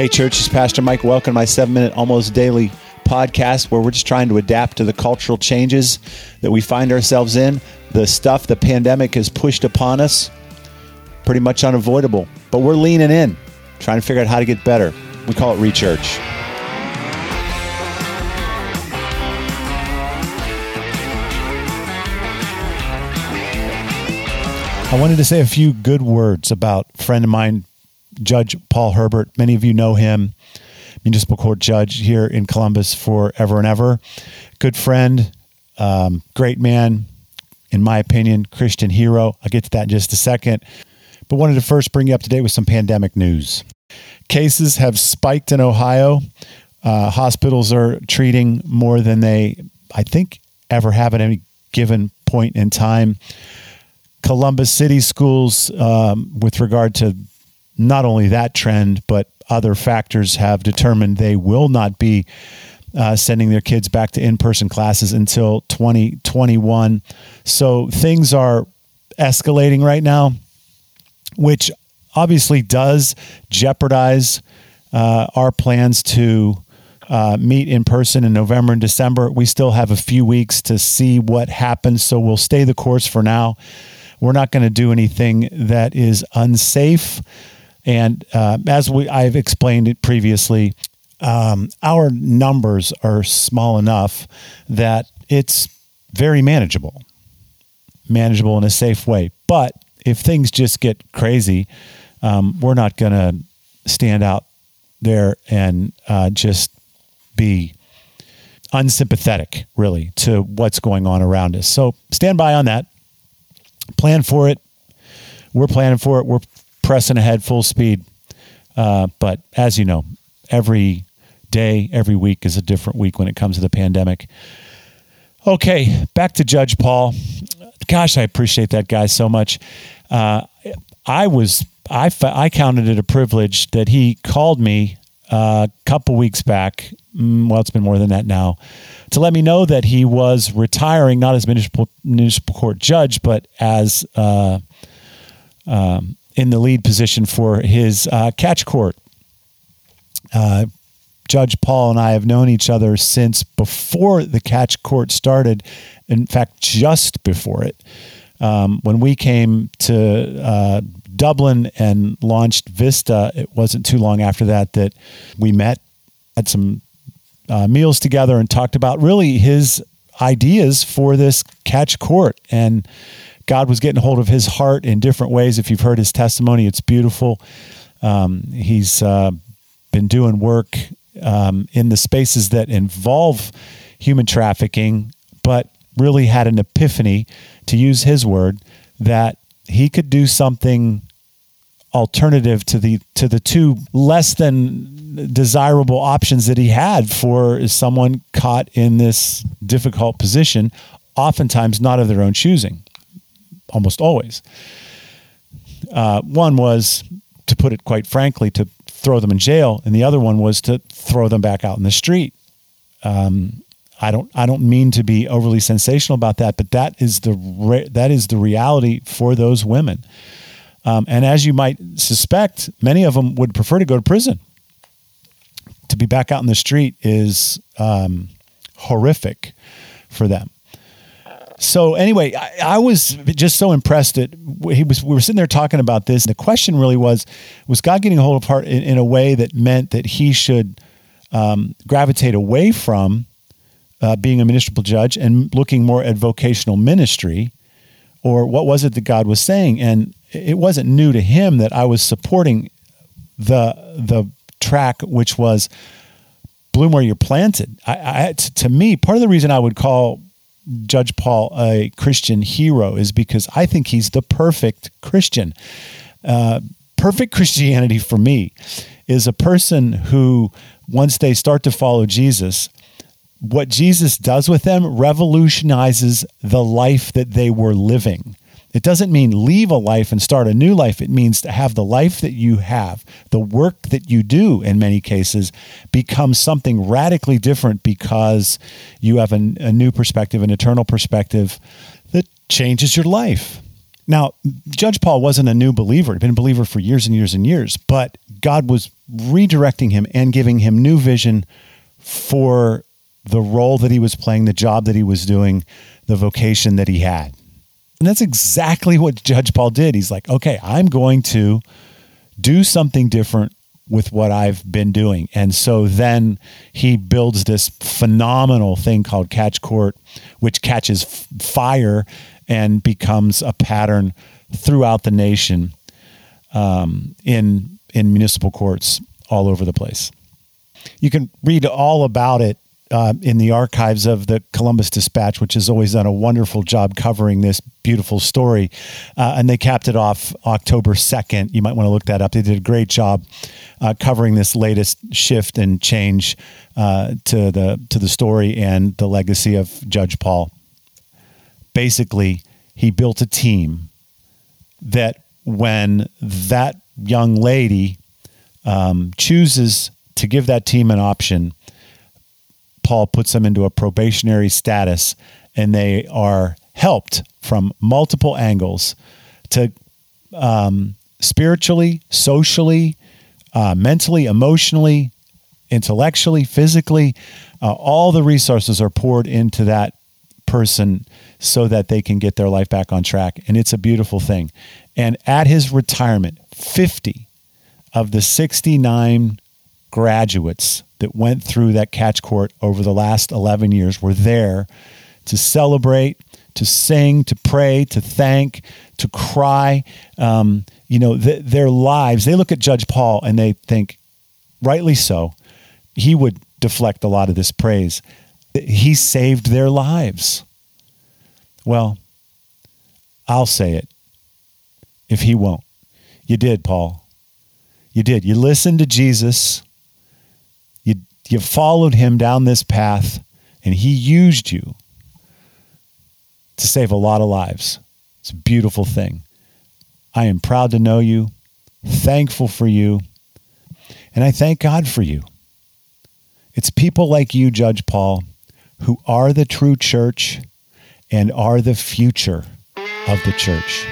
Hey, church, it's Pastor Mike. Welcome to my seven minute, almost daily podcast where we're just trying to adapt to the cultural changes that we find ourselves in. The stuff the pandemic has pushed upon us, pretty much unavoidable. But we're leaning in, trying to figure out how to get better. We call it Rechurch. I wanted to say a few good words about a friend of mine, Judge Paul Herbert. Many of you know him, municipal court judge here in Columbus forever and ever. Good friend, um, great man, in my opinion, Christian hero. I'll get to that in just a second. But wanted to first bring you up to date with some pandemic news. Cases have spiked in Ohio. Uh, hospitals are treating more than they, I think, ever have at any given point in time. Columbus City schools, um, with regard to not only that trend, but other factors have determined they will not be uh, sending their kids back to in person classes until 2021. So things are escalating right now, which obviously does jeopardize uh, our plans to. Uh, meet in person in November and December. We still have a few weeks to see what happens, so we'll stay the course for now. We're not going to do anything that is unsafe. And uh, as we I've explained it previously, um, our numbers are small enough that it's very manageable, manageable in a safe way. But if things just get crazy, um, we're not going to stand out there and uh, just be unsympathetic, really, to what's going on around us. So stand by on that. Plan for it. We're planning for it. We're pressing ahead full speed. Uh, but as you know, every day, every week is a different week when it comes to the pandemic. Okay, back to Judge Paul. Gosh, I appreciate that guy so much. Uh, I was I I counted it a privilege that he called me uh, a couple weeks back. Mm, well, it's been more than that now. To let me know that he was retiring, not as municipal municipal court judge, but as uh, um, in the lead position for his uh, catch court. Uh, Judge Paul and I have known each other since before the catch court started. In fact, just before it. Um, when we came to uh, Dublin and launched Vista, it wasn't too long after that that we met, had some uh, meals together, and talked about really his ideas for this catch court. And God was getting hold of his heart in different ways. If you've heard his testimony, it's beautiful. Um, he's uh, been doing work um, in the spaces that involve human trafficking, but really had an epiphany, to use his word, that he could do something alternative to the to the two less than desirable options that he had for someone caught in this difficult position, oftentimes not of their own choosing almost always. Uh, one was, to put it quite frankly, to throw them in jail, and the other one was to throw them back out in the street. Um, I don't I don't mean to be overly sensational about that, but that is the re- that is the reality for those women. Um, and as you might suspect, many of them would prefer to go to prison. To be back out in the street is um, horrific for them so anyway, I, I, was just so impressed that he was. We were sitting there talking about this. And the question really was: Was God getting a hold of heart in, in a way that meant that he should um, gravitate away from uh, being a municipal judge and looking more at vocational ministry, or what was it that God was saying? And it wasn't new to him that I was supporting the the track, which was bloom where you're planted. I, I, to me, part of the reason I would call Judge Paul a Christian hero is because I think he's the perfect Christian. Uh, perfect Christianity for me is a person who, once they start to follow Jesus, what Jesus does with them revolutionizes the life that they were living. It doesn't mean leave a life and start a new life. It means to have the life that you have, the work that you do in many cases, become something radically different because you have a, a new perspective, an eternal perspective that changes your life. Now, Judge Paul wasn't a new believer. He'd been a believer for years and years and years, but God was redirecting him and giving him new vision for the role that he was playing, the job that he was doing, the vocation that he had. And that's exactly what Judge Paul did. He's like, okay, I'm going to do something different with what I've been doing. And so then he builds this phenomenal thing called Catch Court, which catches f- fire and becomes a pattern throughout the nation um, in in municipal courts all over the place. You can read all about it uh, in the archives of the Columbus Dispatch, which has always done a wonderful job covering this beautiful story. Uh, and they capped it off October 2nd. You might want to look that up. They did a great job uh, covering this latest shift and change uh, to the to the story and the legacy of Judge Paul. Basically, he built a team that when that young lady um, chooses to give that team an option, Paul puts them into a probationary status and they are helped from multiple angles to um, spiritually, socially, uh, mentally, emotionally, intellectually, physically. Uh, all the resources are poured into that person so that they can get their life back on track. And it's a beautiful thing. And at his retirement, 50 of the 69 graduates that went through that catch court over the last 11 years were there to celebrate, to sing, to pray, to thank, to cry. Um, you know, th- their lives, they look at Judge Paul and they think, rightly so, he would deflect a lot of this praise. He saved their lives. Well, I'll say it if he won't. You did, Paul. You did. You listened to Jesus. You, followed him down this path, and he used you to save a lot of lives. It's a beautiful thing. I am proud to know you, thankful for you, and I thank God for you. It's people like you, Judge Paul, who are the true church and are the future of the church.